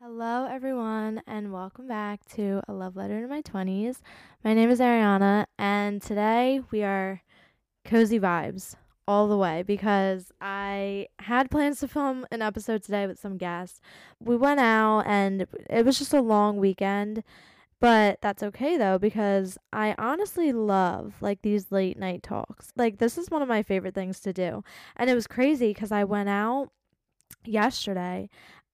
Hello, everyone, and welcome back to A Love Letter to My 20s. My name is Ariana, and today we are cozy vibes all the way because I had plans to film an episode today with some guests. We went out, and it was just a long weekend, but that's okay though because I honestly love like these late night talks. Like, this is one of my favorite things to do, and it was crazy because I went out yesterday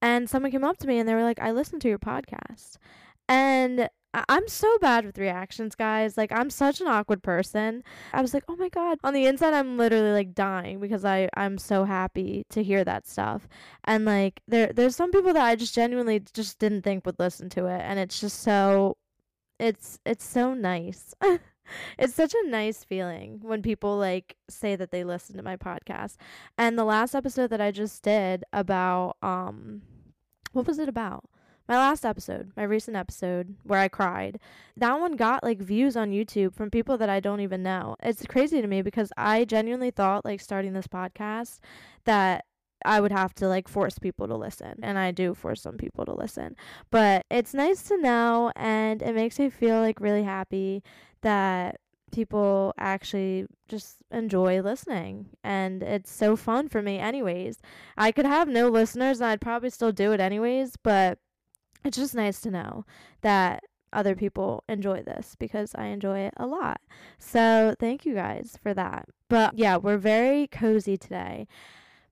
and someone came up to me and they were like, I listened to your podcast. And I'm so bad with reactions, guys. Like, I'm such an awkward person. I was like, oh my God. On the inside, I'm literally like dying because I, I'm so happy to hear that stuff. And like, there, there's some people that I just genuinely just didn't think would listen to it. And it's just so, it's, it's so nice. it's such a nice feeling when people like say that they listen to my podcast. And the last episode that I just did about um what was it about? My last episode, my recent episode where I cried, that one got like views on YouTube from people that I don't even know. It's crazy to me because I genuinely thought like starting this podcast that I would have to like force people to listen. And I do force some people to listen. But it's nice to know and it makes me feel like really happy that people actually just enjoy listening and it's so fun for me anyways. I could have no listeners and i'd probably still do it anyways but it's just nice to know that other people enjoy this because i enjoy it a lot. So thank you guys for that. But yeah we're very cozy today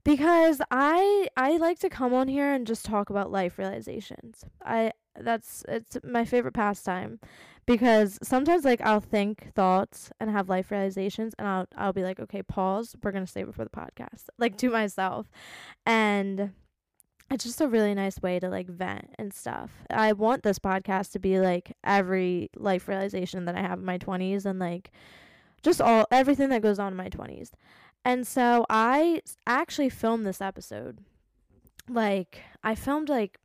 because i i like to come on here and just talk about life realizations. I that's it's my favorite pastime because sometimes like I'll think thoughts and have life realizations and I'll I'll be like, okay, pause. We're gonna save it for the podcast, like to myself, and it's just a really nice way to like vent and stuff. I want this podcast to be like every life realization that I have in my twenties and like just all everything that goes on in my twenties. And so I actually filmed this episode. Like I filmed like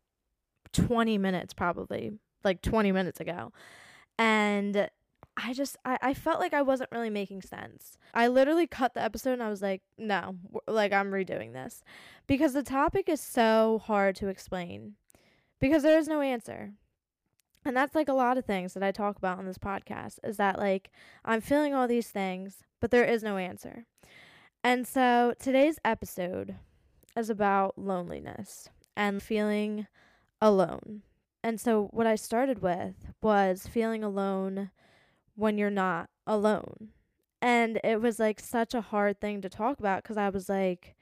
20 minutes probably, like 20 minutes ago and I just I, I felt like I wasn't really making sense. I literally cut the episode and I was like, no, like I'm redoing this because the topic is so hard to explain because there is no answer. And that's like a lot of things that I talk about on this podcast is that like I'm feeling all these things, but there is no answer. And so today's episode is about loneliness and feeling alone. And so what I started with was feeling alone when you're not alone. And it was like such a hard thing to talk about because I was like,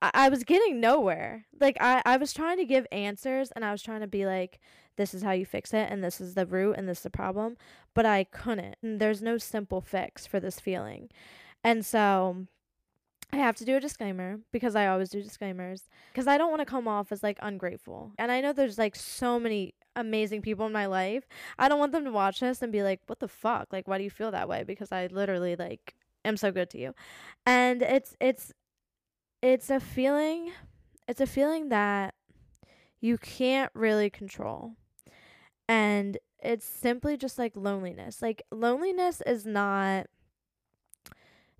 I, I was getting nowhere. Like, I, I was trying to give answers and I was trying to be like, this is how you fix it and this is the root and this is the problem. But I couldn't. And there's no simple fix for this feeling. And so I have to do a disclaimer because I always do disclaimers because I don't want to come off as like ungrateful. And I know there's like so many amazing people in my life. I don't want them to watch this and be like, "What the fuck? Like why do you feel that way?" because I literally like am so good to you. And it's it's it's a feeling it's a feeling that you can't really control. And it's simply just like loneliness. Like loneliness is not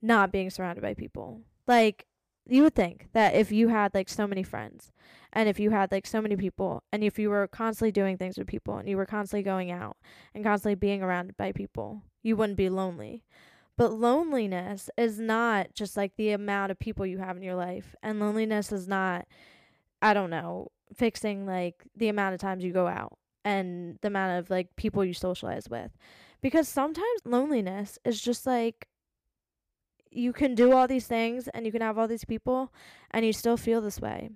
not being surrounded by people like you would think that if you had like so many friends and if you had like so many people and if you were constantly doing things with people and you were constantly going out and constantly being around by people, you wouldn't be lonely. But loneliness is not just like the amount of people you have in your life. And loneliness is not, I don't know, fixing like the amount of times you go out and the amount of like people you socialize with. Because sometimes loneliness is just like you can do all these things and you can have all these people and you still feel this way.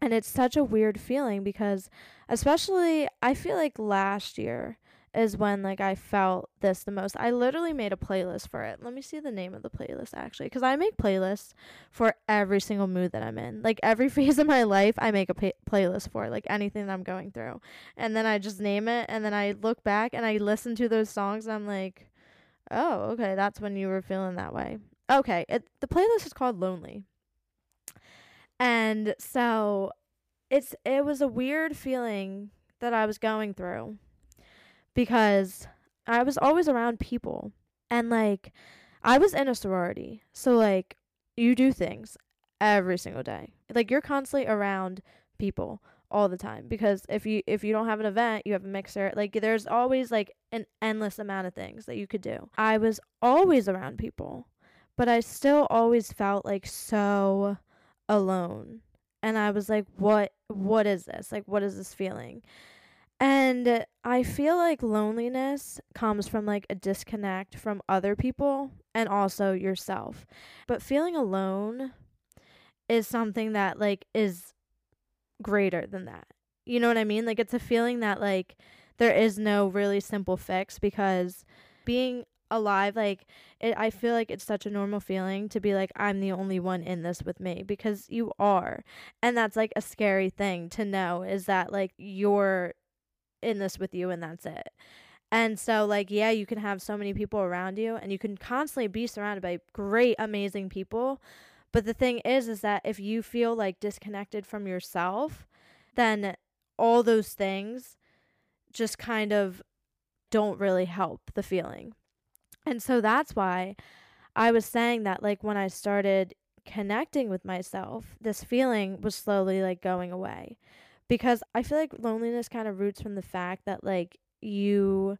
And it's such a weird feeling because especially I feel like last year is when like I felt this the most. I literally made a playlist for it. Let me see the name of the playlist actually cuz I make playlists for every single mood that I'm in. Like every phase of my life I make a pay- playlist for like anything that I'm going through. And then I just name it and then I look back and I listen to those songs and I'm like, "Oh, okay, that's when you were feeling that way." Okay, it, the playlist is called Lonely. And so it's it was a weird feeling that I was going through because I was always around people and like I was in a sorority. So like you do things every single day. Like you're constantly around people all the time because if you if you don't have an event, you have a mixer. Like there's always like an endless amount of things that you could do. I was always around people, but I still always felt like so alone. And I was like, what what is this? Like what is this feeling? And I feel like loneliness comes from like a disconnect from other people and also yourself. But feeling alone is something that like is greater than that. You know what I mean? Like it's a feeling that like there is no really simple fix because being alive like it, i feel like it's such a normal feeling to be like i'm the only one in this with me because you are. And that's like a scary thing to know is that like you're in this with you and that's it. And so like yeah you can have so many people around you and you can constantly be surrounded by great amazing people. But the thing is is that if you feel like disconnected from yourself then all those things just kind of don't really help the feeling and so that's why I was saying that like when I started connecting with myself, this feeling was slowly like going away. Because I feel like loneliness kind of roots from the fact that like you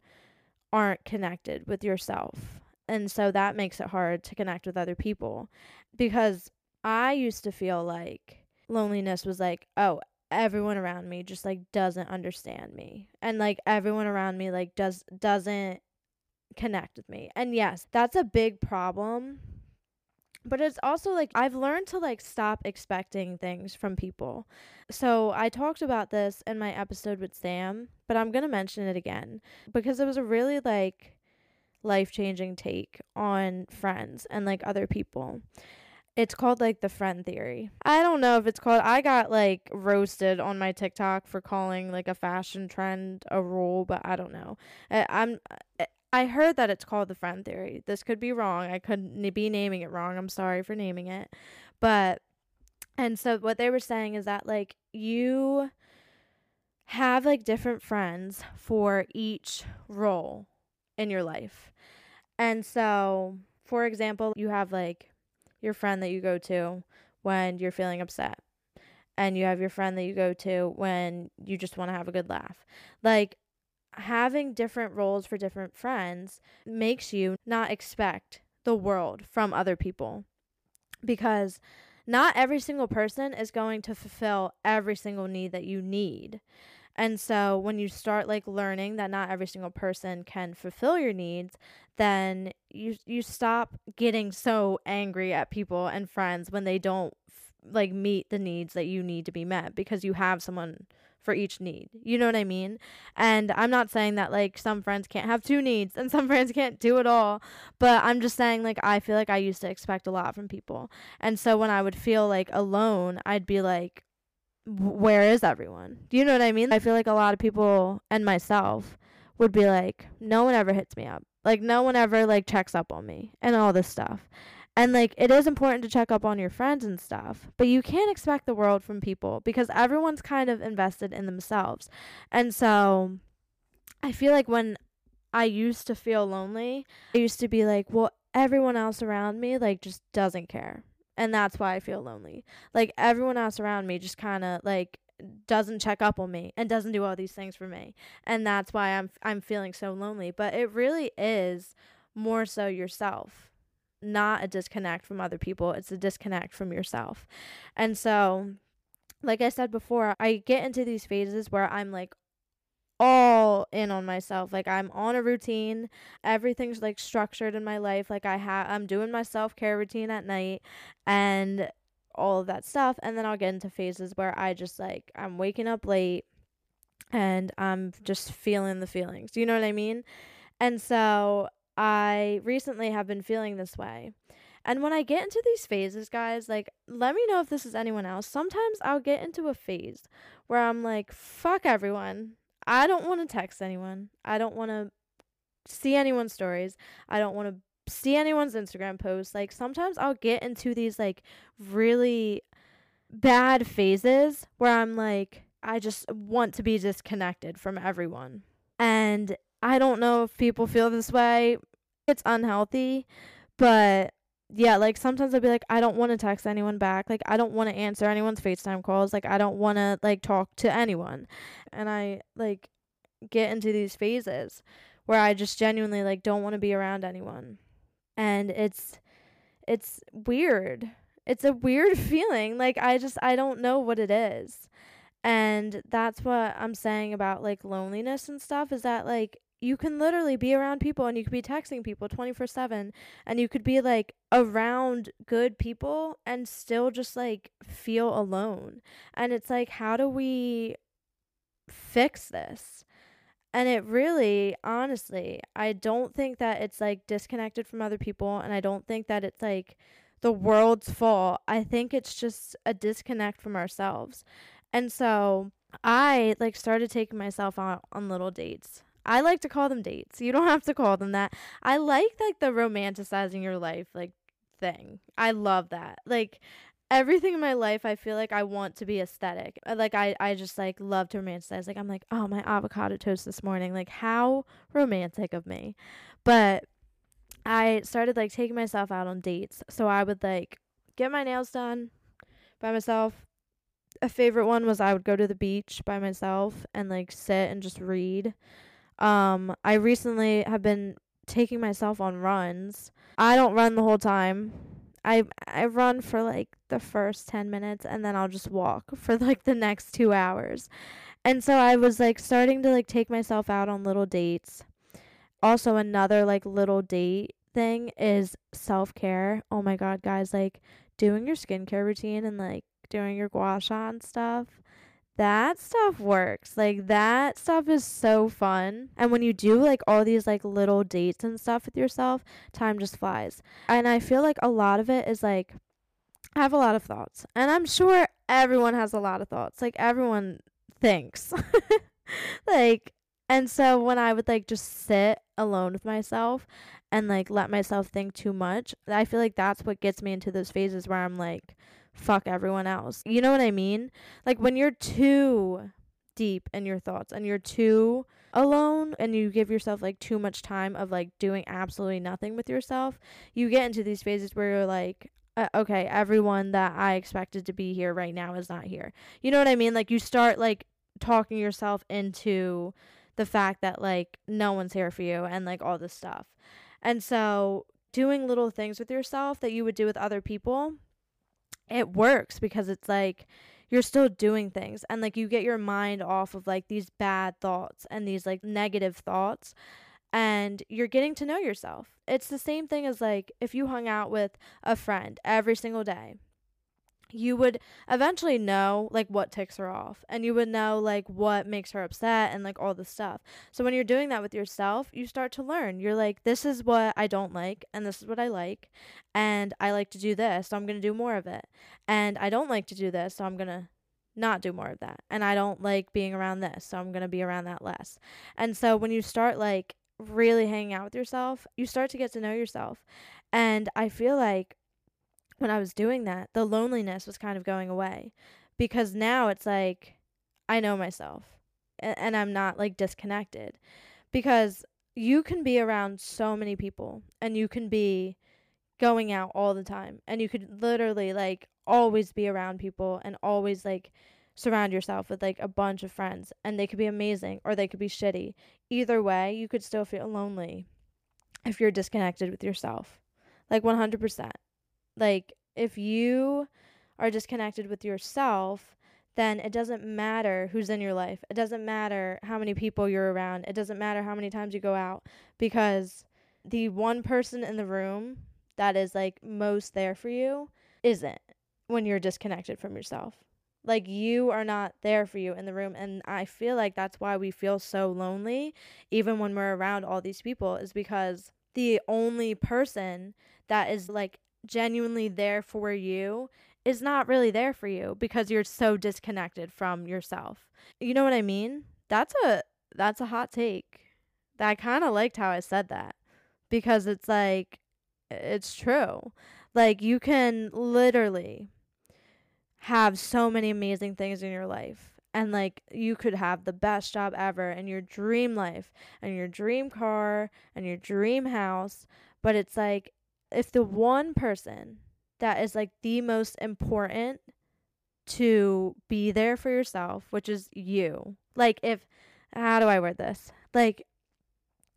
aren't connected with yourself. And so that makes it hard to connect with other people. Because I used to feel like loneliness was like, oh, everyone around me just like doesn't understand me. And like everyone around me like does doesn't connect with me. And yes, that's a big problem. But it's also like I've learned to like stop expecting things from people. So I talked about this in my episode with Sam, but I'm going to mention it again because it was a really like life-changing take on friends and like other people. It's called like the friend theory. I don't know if it's called I got like roasted on my TikTok for calling like a fashion trend a rule, but I don't know. I, I'm uh, I heard that it's called the friend theory. This could be wrong. I could be naming it wrong. I'm sorry for naming it. But and so what they were saying is that like you have like different friends for each role in your life. And so, for example, you have like your friend that you go to when you're feeling upset. And you have your friend that you go to when you just want to have a good laugh. Like having different roles for different friends makes you not expect the world from other people because not every single person is going to fulfill every single need that you need. And so when you start like learning that not every single person can fulfill your needs, then you you stop getting so angry at people and friends when they don't like meet the needs that you need to be met because you have someone for each need. You know what I mean? And I'm not saying that like some friends can't have two needs and some friends can't do it all, but I'm just saying like I feel like I used to expect a lot from people. And so when I would feel like alone, I'd be like where is everyone? Do you know what I mean? I feel like a lot of people and myself would be like no one ever hits me up. Like no one ever like checks up on me and all this stuff. And like it is important to check up on your friends and stuff, but you can't expect the world from people because everyone's kind of invested in themselves. And so I feel like when I used to feel lonely, I used to be like, well, everyone else around me like just doesn't care. And that's why I feel lonely. Like everyone else around me just kind of like doesn't check up on me and doesn't do all these things for me. And that's why I'm I'm feeling so lonely, but it really is more so yourself not a disconnect from other people, it's a disconnect from yourself. And so, like I said before, I get into these phases where I'm like all in on myself. Like I'm on a routine. Everything's like structured in my life. Like I have I'm doing my self-care routine at night and all of that stuff and then I'll get into phases where I just like I'm waking up late and I'm just feeling the feelings. You know what I mean? And so I recently have been feeling this way. And when I get into these phases, guys, like, let me know if this is anyone else. Sometimes I'll get into a phase where I'm like, fuck everyone. I don't want to text anyone. I don't want to see anyone's stories. I don't want to see anyone's Instagram posts. Like, sometimes I'll get into these, like, really bad phases where I'm like, I just want to be disconnected from everyone. And I don't know if people feel this way. It's unhealthy, but yeah, like sometimes I'll be like, I don't want to text anyone back. Like, I don't want to answer anyone's FaceTime calls. Like, I don't want to like talk to anyone. And I like get into these phases where I just genuinely like don't want to be around anyone. And it's it's weird. It's a weird feeling. Like I just I don't know what it is. And that's what I'm saying about like loneliness and stuff is that like you can literally be around people and you could be texting people 24/7 and you could be like around good people and still just like feel alone. And it's like how do we fix this? And it really, honestly, I don't think that it's like disconnected from other people and I don't think that it's like the world's fault. I think it's just a disconnect from ourselves. And so I like started taking myself out on little dates. I like to call them dates. You don't have to call them that. I like like the romanticizing your life like thing. I love that. Like everything in my life I feel like I want to be aesthetic. Uh, like I I just like love to romanticize. Like I'm like, "Oh, my avocado toast this morning." Like how romantic of me. But I started like taking myself out on dates. So I would like get my nails done by myself. A favorite one was I would go to the beach by myself and like sit and just read. Um I recently have been taking myself on runs. I don't run the whole time. I I run for like the first 10 minutes and then I'll just walk for like the next 2 hours. And so I was like starting to like take myself out on little dates. Also another like little date thing is self-care. Oh my god, guys, like doing your skincare routine and like doing your gua sha and stuff that stuff works. Like that stuff is so fun. And when you do like all these like little dates and stuff with yourself, time just flies. And I feel like a lot of it is like I have a lot of thoughts. And I'm sure everyone has a lot of thoughts. Like everyone thinks. like and so when I would like just sit alone with myself and like let myself think too much, I feel like that's what gets me into those phases where I'm like fuck everyone else. You know what I mean? Like when you're too deep in your thoughts and you're too alone and you give yourself like too much time of like doing absolutely nothing with yourself, you get into these phases where you're like, uh, okay, everyone that I expected to be here right now is not here. You know what I mean? Like you start like talking yourself into the fact that like no one's here for you and like all this stuff. And so doing little things with yourself that you would do with other people it works because it's like you're still doing things and like you get your mind off of like these bad thoughts and these like negative thoughts and you're getting to know yourself. It's the same thing as like if you hung out with a friend every single day you would eventually know like what ticks her off and you would know like what makes her upset and like all the stuff. So when you're doing that with yourself, you start to learn. You're like this is what I don't like and this is what I like and I like to do this, so I'm going to do more of it. And I don't like to do this, so I'm going to not do more of that. And I don't like being around this, so I'm going to be around that less. And so when you start like really hanging out with yourself, you start to get to know yourself. And I feel like when I was doing that, the loneliness was kind of going away because now it's like I know myself and, and I'm not like disconnected because you can be around so many people and you can be going out all the time and you could literally like always be around people and always like surround yourself with like a bunch of friends and they could be amazing or they could be shitty. Either way, you could still feel lonely if you're disconnected with yourself. Like 100% like if you are disconnected with yourself, then it doesn't matter who's in your life. It doesn't matter how many people you're around. It doesn't matter how many times you go out because the one person in the room that is like most there for you isn't when you're disconnected from yourself. Like you are not there for you in the room and I feel like that's why we feel so lonely even when we're around all these people is because the only person that is like genuinely there for you is not really there for you because you're so disconnected from yourself. You know what I mean? That's a that's a hot take. I kind of liked how I said that because it's like it's true. Like you can literally have so many amazing things in your life and like you could have the best job ever and your dream life and your dream car and your dream house, but it's like if the one person that is like the most important to be there for yourself, which is you. Like if how do I word this? Like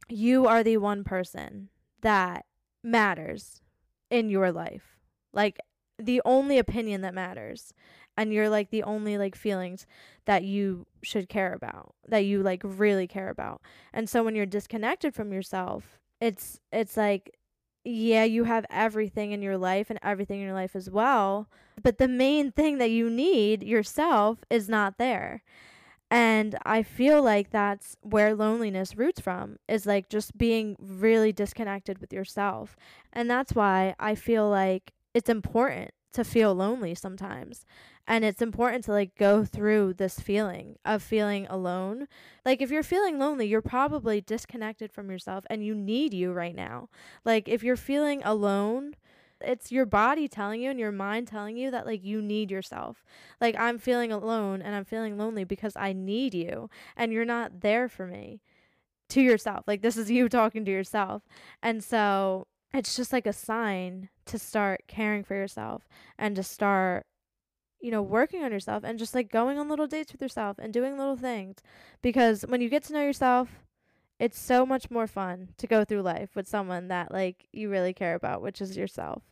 you are the one person that matters in your life. Like the only opinion that matters and you're like the only like feelings that you should care about that you like really care about and so when you're disconnected from yourself it's it's like yeah you have everything in your life and everything in your life as well but the main thing that you need yourself is not there and I feel like that's where loneliness roots from is like just being really disconnected with yourself. And that's why I feel like it's important to feel lonely sometimes. And it's important to like go through this feeling of feeling alone. Like if you're feeling lonely, you're probably disconnected from yourself and you need you right now. Like if you're feeling alone, it's your body telling you and your mind telling you that like you need yourself. Like I'm feeling alone and I'm feeling lonely because I need you and you're not there for me to yourself. Like this is you talking to yourself. And so it's just like a sign to start caring for yourself and to start you know working on yourself and just like going on little dates with yourself and doing little things because when you get to know yourself it's so much more fun to go through life with someone that like you really care about which is yourself.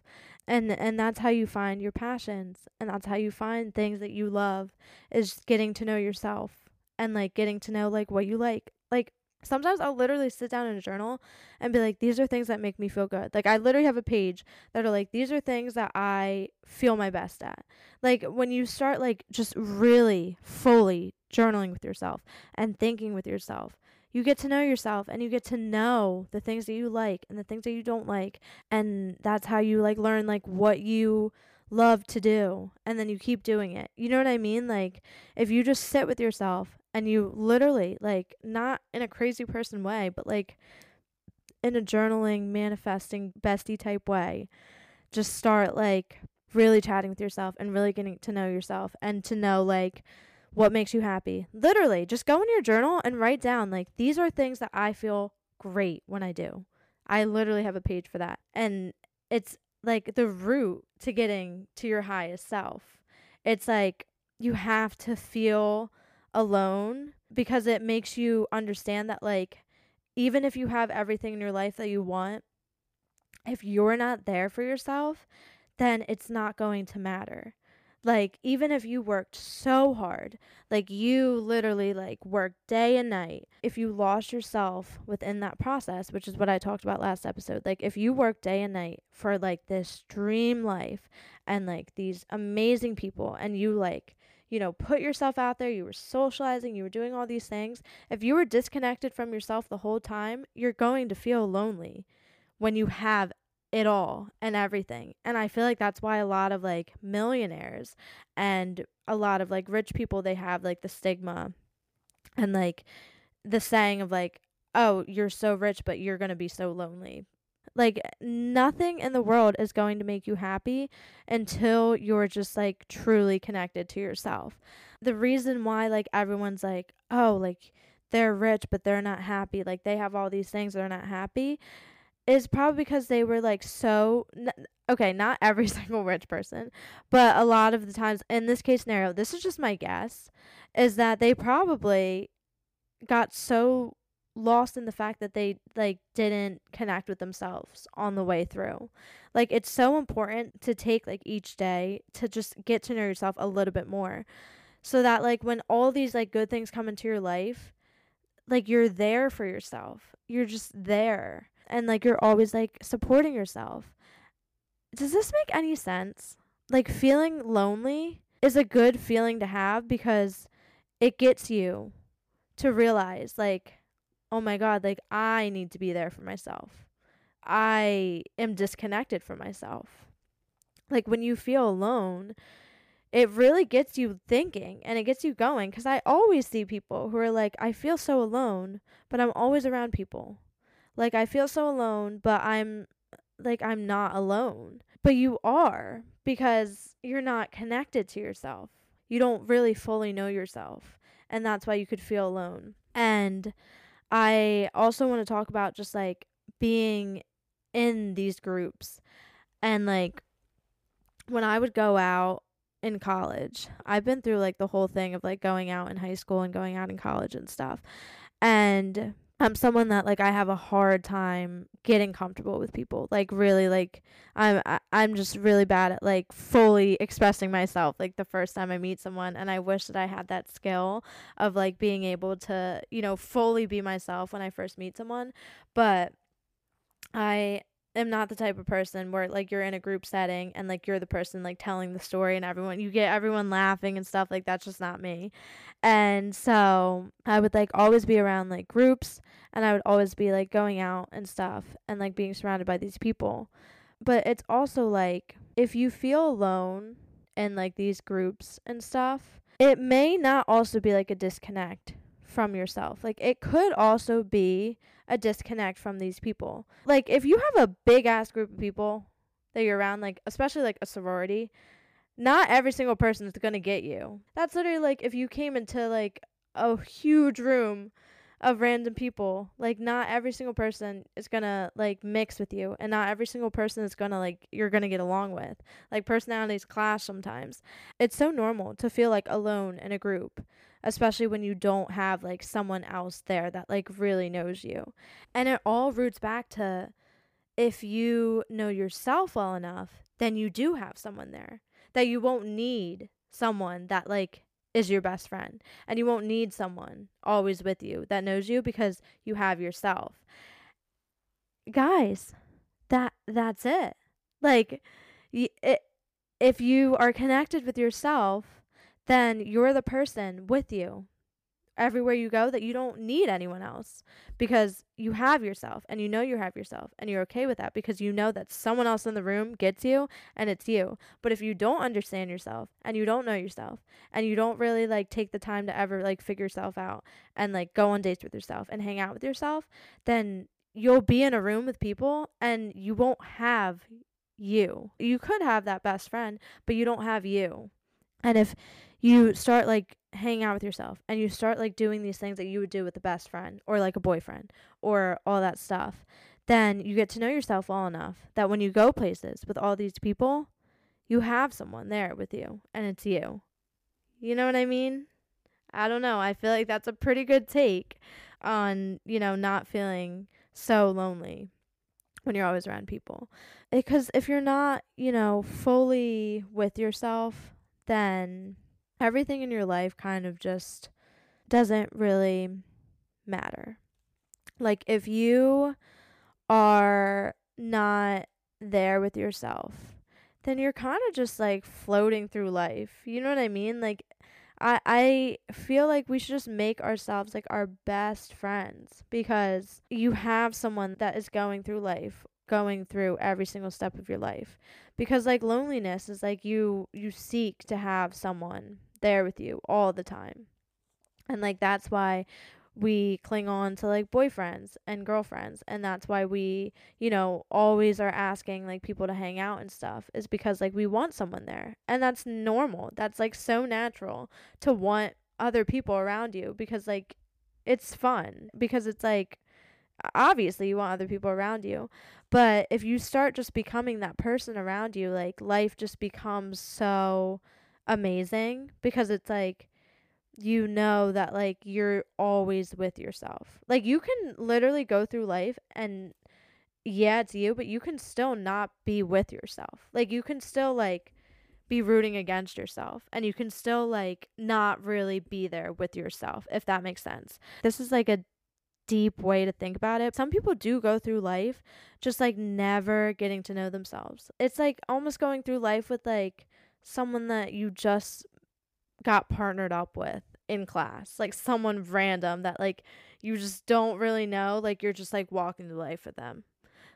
And and that's how you find your passions and that's how you find things that you love is getting to know yourself and like getting to know like what you like. Like sometimes I'll literally sit down in a journal and be like, these are things that make me feel good. Like, I literally have a page that are like, these are things that I feel my best at. Like, when you start, like, just really fully journaling with yourself and thinking with yourself, you get to know yourself and you get to know the things that you like and the things that you don't like. And that's how you, like, learn, like, what you love to do and then you keep doing it. You know what I mean? Like if you just sit with yourself and you literally like not in a crazy person way but like in a journaling manifesting bestie type way just start like really chatting with yourself and really getting to know yourself and to know like what makes you happy. Literally just go in your journal and write down like these are things that i feel great when i do. I literally have a page for that and it's like the route to getting to your highest self. It's like you have to feel alone because it makes you understand that like even if you have everything in your life that you want if you're not there for yourself then it's not going to matter. Like even if you worked so hard like you literally like worked day and night if you lost yourself within that process which is what i talked about last episode like if you work day and night for like this dream life and like these amazing people and you like you know, put yourself out there, you were socializing, you were doing all these things. If you were disconnected from yourself the whole time, you're going to feel lonely when you have it all and everything. And I feel like that's why a lot of like millionaires and a lot of like rich people they have like the stigma and like the saying of like, "Oh, you're so rich but you're going to be so lonely." Like nothing in the world is going to make you happy until you're just like truly connected to yourself. The reason why like everyone's like, "Oh, like they're rich but they're not happy. Like they have all these things they're not happy." Is probably because they were like so okay, not every single rich person, but a lot of the times in this case scenario, this is just my guess, is that they probably got so lost in the fact that they like didn't connect with themselves on the way through. Like it's so important to take like each day to just get to know yourself a little bit more. So that like when all these like good things come into your life, like you're there for yourself. You're just there. And like you're always like supporting yourself. Does this make any sense? Like feeling lonely is a good feeling to have because it gets you to realize like oh my God, like I need to be there for myself. I am disconnected from myself. Like when you feel alone, it really gets you thinking and it gets you going because I always see people who are like, I feel so alone, but I'm always around people. Like I feel so alone, but I'm like, I'm not alone. But you are because you're not connected to yourself. You don't really fully know yourself. And that's why you could feel alone. And I also want to talk about just like being in these groups. And like when I would go out in college, I've been through like the whole thing of like going out in high school and going out in college and stuff. And I'm someone that like I have a hard time getting comfortable with people. Like really like I'm I, I'm just really bad at like fully expressing myself like the first time I meet someone and I wish that I had that skill of like being able to, you know, fully be myself when I first meet someone. But I am not the type of person where like you're in a group setting and like you're the person like telling the story and everyone you get everyone laughing and stuff like that's just not me. And so I would like always be around like groups and I would always be like going out and stuff and like being surrounded by these people. But it's also like if you feel alone in like these groups and stuff, it may not also be like a disconnect from yourself. Like it could also be a disconnect from these people. Like if you have a big ass group of people that you're around, like especially like a sorority, not every single person is gonna get you. That's literally like if you came into like a huge room of random people. Like not every single person is gonna like mix with you and not every single person is gonna like you're gonna get along with. Like personalities clash sometimes. It's so normal to feel like alone in a group especially when you don't have like someone else there that like really knows you. And it all roots back to if you know yourself well enough, then you do have someone there that you won't need someone that like is your best friend and you won't need someone always with you that knows you because you have yourself. Guys, that that's it. Like it, if you are connected with yourself then you're the person with you everywhere you go that you don't need anyone else because you have yourself and you know you have yourself and you're okay with that because you know that someone else in the room gets you and it's you. But if you don't understand yourself and you don't know yourself and you don't really like take the time to ever like figure yourself out and like go on dates with yourself and hang out with yourself, then you'll be in a room with people and you won't have you. You could have that best friend, but you don't have you. And if you start like hanging out with yourself and you start like doing these things that you would do with a best friend or like a boyfriend or all that stuff, then you get to know yourself well enough that when you go places with all these people, you have someone there with you and it's you. You know what I mean? I don't know. I feel like that's a pretty good take on, you know, not feeling so lonely when you're always around people. Eh, because if you're not, you know, fully with yourself, then everything in your life kind of just doesn't really matter. Like if you are not there with yourself, then you're kind of just like floating through life. You know what I mean? Like I I feel like we should just make ourselves like our best friends because you have someone that is going through life going through every single step of your life because like loneliness is like you you seek to have someone there with you all the time. And like that's why we cling on to like boyfriends and girlfriends and that's why we you know always are asking like people to hang out and stuff is because like we want someone there. And that's normal. That's like so natural to want other people around you because like it's fun. Because it's like obviously you want other people around you. But if you start just becoming that person around you like life just becomes so amazing because it's like you know that like you're always with yourself like you can literally go through life and yeah it's you but you can still not be with yourself like you can still like be rooting against yourself and you can still like not really be there with yourself if that makes sense this is like a deep way to think about it. Some people do go through life just like never getting to know themselves. It's like almost going through life with like someone that you just got partnered up with in class, like someone random that like you just don't really know, like you're just like walking through life with them.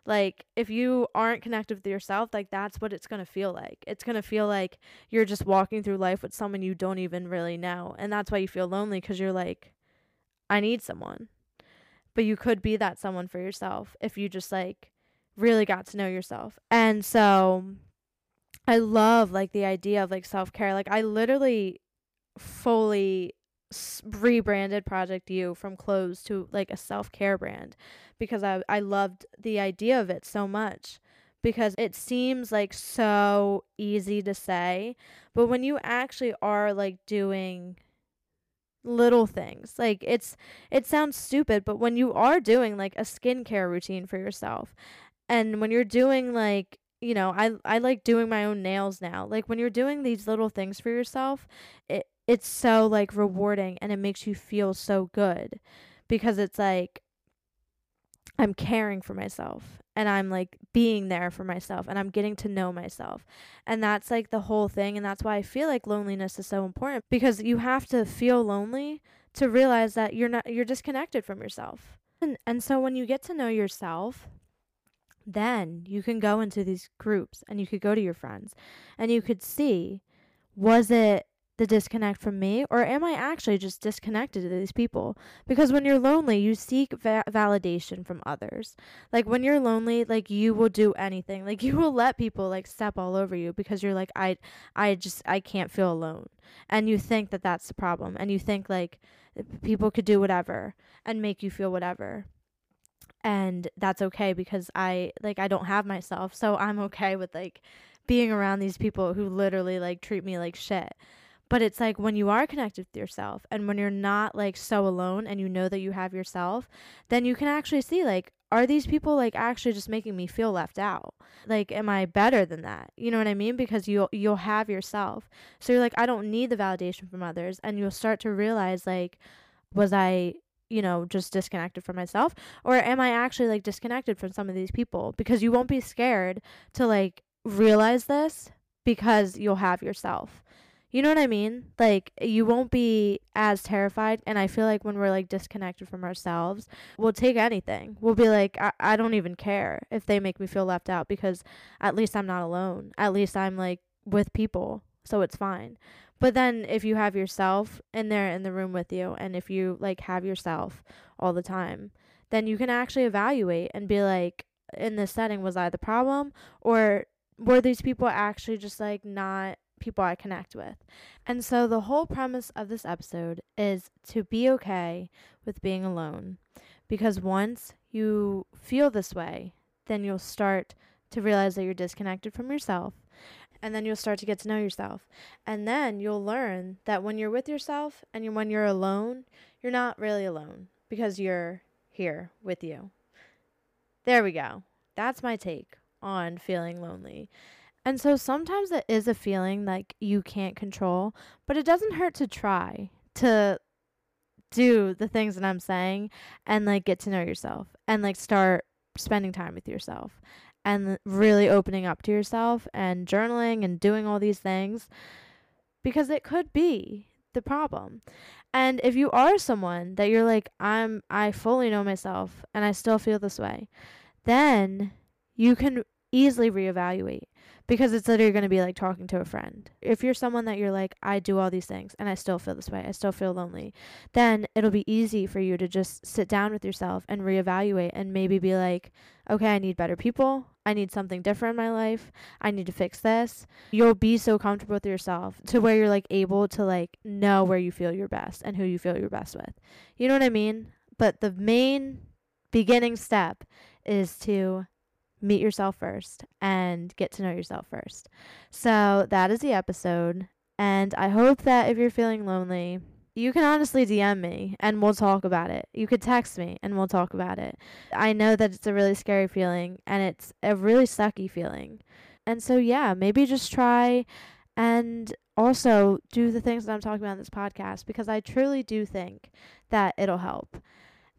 Like if you aren't connected with yourself, like that's what it's going to feel like. It's going to feel like you're just walking through life with someone you don't even really know. And that's why you feel lonely cuz you're like I need someone but you could be that someone for yourself if you just like really got to know yourself. And so I love like the idea of like self-care. Like I literally fully rebranded Project U from clothes to like a self care brand because I, I loved the idea of it so much because it seems like so easy to say, but when you actually are like doing little things, like it's it sounds stupid, but when you are doing like a skincare routine for yourself and when you're doing like you know, I I like doing my own nails now. Like when you're doing these little things for yourself, it it's so like rewarding and it makes you feel so good because it's like I'm caring for myself and I'm like being there for myself and I'm getting to know myself. And that's like the whole thing. And that's why I feel like loneliness is so important because you have to feel lonely to realize that you're not, you're disconnected from yourself. And, and so when you get to know yourself, then you can go into these groups and you could go to your friends and you could see was it the disconnect from me or am I actually just disconnected to these people? Because when you're lonely, you seek va- validation from others. Like when you're lonely, like you will do anything. Like you will let people like step all over you because you're like I I just I can't feel alone. And you think that that's the problem and you think like people could do whatever and make you feel whatever and that's okay because I like I don't have myself, so I'm okay with like being around these people who literally like treat me like shit. But it's like when you are connected with yourself and when you're not like so alone and you know that you have yourself, then you can actually see like are these people like actually just making me feel left out? Like am I better than that? You know what I mean? Because you'll you'll have yourself. So you're like I don't need the validation from others and you'll start to realize like was I you know, just disconnected from myself? Or am I actually like disconnected from some of these people? Because you won't be scared to like realize this because you'll have yourself. You know what I mean? Like you won't be as terrified and I feel like when we're like disconnected from ourselves, we'll take anything. We'll be like I, I don't even care if they make me feel left out because at least I'm not alone. At least I'm like with people. So it's fine. But then if you have yourself in there in the room with you and if you like have yourself all the time, then you can actually evaluate and be like in this setting was I the problem or were these people actually just like not people I connect with. And so the whole premise of this episode is to be okay with being alone. Because once you feel this way, then you'll start to realize that you're disconnected from yourself. And then you'll start to get to know yourself. And then you'll learn that when you're with yourself and you're, when you're alone, you're not really alone because you're here with you. There we go. That's my take on feeling lonely. And so sometimes it is a feeling like you can't control, but it doesn't hurt to try to do the things that I'm saying and like get to know yourself and like start spending time with yourself and really opening up to yourself and journaling and doing all these things because it could be the problem. And if you are someone that you're like I'm I fully know myself and I still feel this way, then you can easily reevaluate because it's literally going to be like talking to a friend. If you're someone that you're like, I do all these things and I still feel this way, I still feel lonely, then it'll be easy for you to just sit down with yourself and reevaluate and maybe be like, okay, I need better people. I need something different in my life. I need to fix this. You'll be so comfortable with yourself to where you're like able to like know where you feel your best and who you feel your best with. You know what I mean? But the main beginning step is to meet yourself first and get to know yourself first. So that is the episode. And I hope that if you're feeling lonely, you can honestly DM me and we'll talk about it. You could text me and we'll talk about it. I know that it's a really scary feeling and it's a really sucky feeling. And so, yeah, maybe just try and also do the things that I'm talking about in this podcast because I truly do think that it'll help.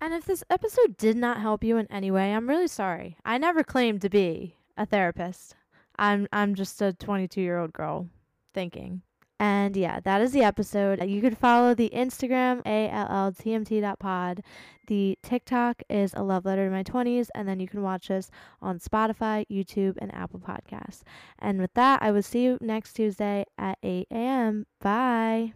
And if this episode did not help you in any way, I'm really sorry. I never claimed to be a therapist. I'm I'm just a 22-year-old girl thinking. And yeah, that is the episode. You could follow the Instagram alltmt.pod. The TikTok is a love letter to my 20s, and then you can watch us on Spotify, YouTube, and Apple Podcasts. And with that, I will see you next Tuesday at 8 a.m. Bye.